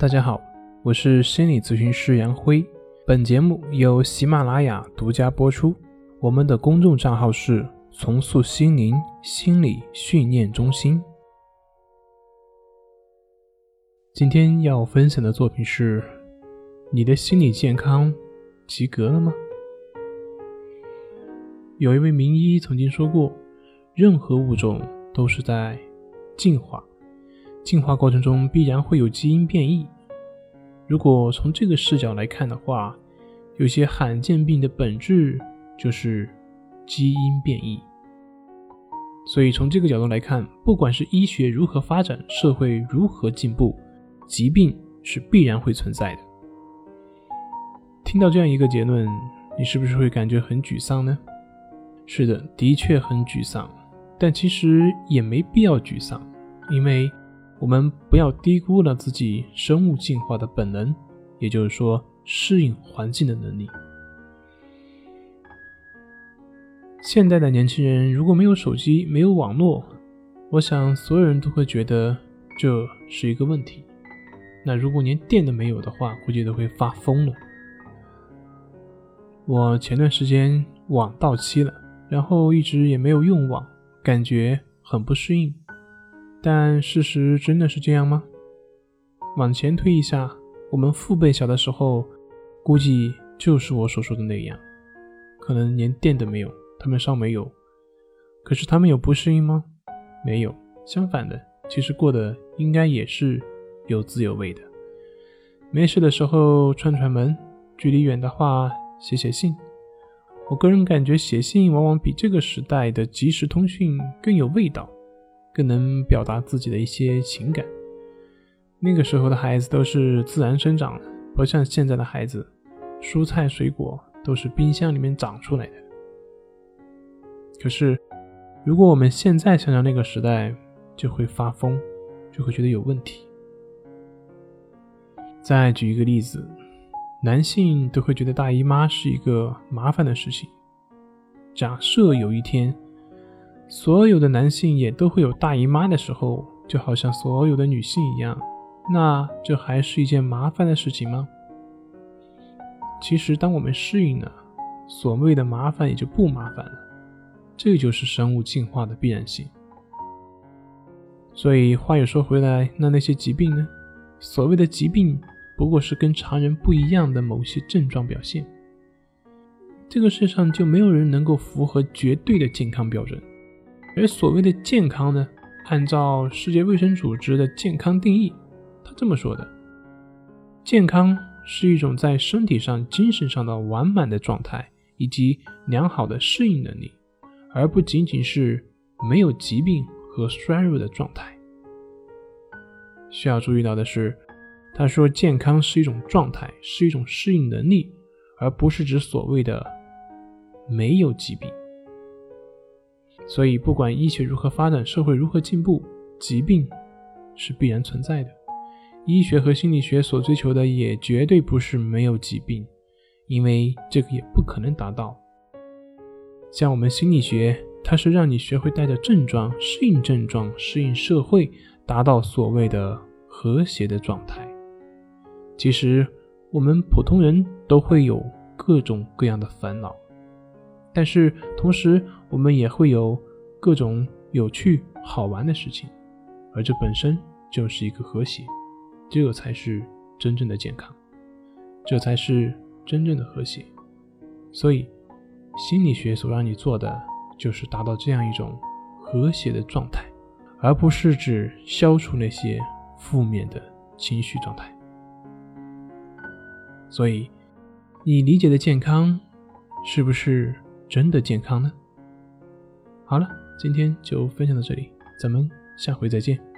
大家好，我是心理咨询师杨辉。本节目由喜马拉雅独家播出。我们的公众账号是“重塑心灵心理训练中心”。今天要分享的作品是：你的心理健康及格了吗？有一位名医曾经说过，任何物种都是在进化。进化过程中必然会有基因变异。如果从这个视角来看的话，有些罕见病的本质就是基因变异。所以从这个角度来看，不管是医学如何发展，社会如何进步，疾病是必然会存在的。听到这样一个结论，你是不是会感觉很沮丧呢？是的，的确很沮丧，但其实也没必要沮丧，因为。我们不要低估了自己生物进化的本能，也就是说适应环境的能力。现代的年轻人如果没有手机、没有网络，我想所有人都会觉得这是一个问题。那如果连电都没有的话，估计都会发疯了。我前段时间网到期了，然后一直也没有用网，感觉很不适应。但事实真的是这样吗？往前推一下，我们父辈小的时候，估计就是我所说的那样，可能连电都没有，他们烧煤油。可是他们有不适应吗？没有，相反的，其实过得应该也是有滋有味的。没事的时候串串门，距离远的话写写信。我个人感觉写信往往比这个时代的即时通讯更有味道。更能表达自己的一些情感。那个时候的孩子都是自然生长的，不像现在的孩子，蔬菜水果都是冰箱里面长出来的。可是，如果我们现在想想那个时代，就会发疯，就会觉得有问题。再举一个例子，男性都会觉得大姨妈是一个麻烦的事情。假设有一天，所有的男性也都会有大姨妈的时候，就好像所有的女性一样，那这还是一件麻烦的事情吗？其实，当我们适应了，所谓的麻烦也就不麻烦了。这就是生物进化的必然性。所以话又说回来，那那些疾病呢？所谓的疾病，不过是跟常人不一样的某些症状表现。这个世上就没有人能够符合绝对的健康标准。而所谓的健康呢？按照世界卫生组织的健康定义，他这么说的：健康是一种在身体上、精神上的完满的状态，以及良好的适应能力，而不仅仅是没有疾病和衰弱的状态。需要注意到的是，他说健康是一种状态，是一种适应能力，而不是指所谓的没有疾病。所以，不管医学如何发展，社会如何进步，疾病是必然存在的。医学和心理学所追求的也绝对不是没有疾病，因为这个也不可能达到。像我们心理学，它是让你学会带着症状适应症状，适应社会，达到所谓的和谐的状态。其实，我们普通人都会有各种各样的烦恼。但是同时，我们也会有各种有趣好玩的事情，而这本身就是一个和谐，这才是真正的健康，这才是真正的和谐。所以，心理学所让你做的，就是达到这样一种和谐的状态，而不是指消除那些负面的情绪状态。所以，你理解的健康，是不是？真的健康呢？好了，今天就分享到这里，咱们下回再见。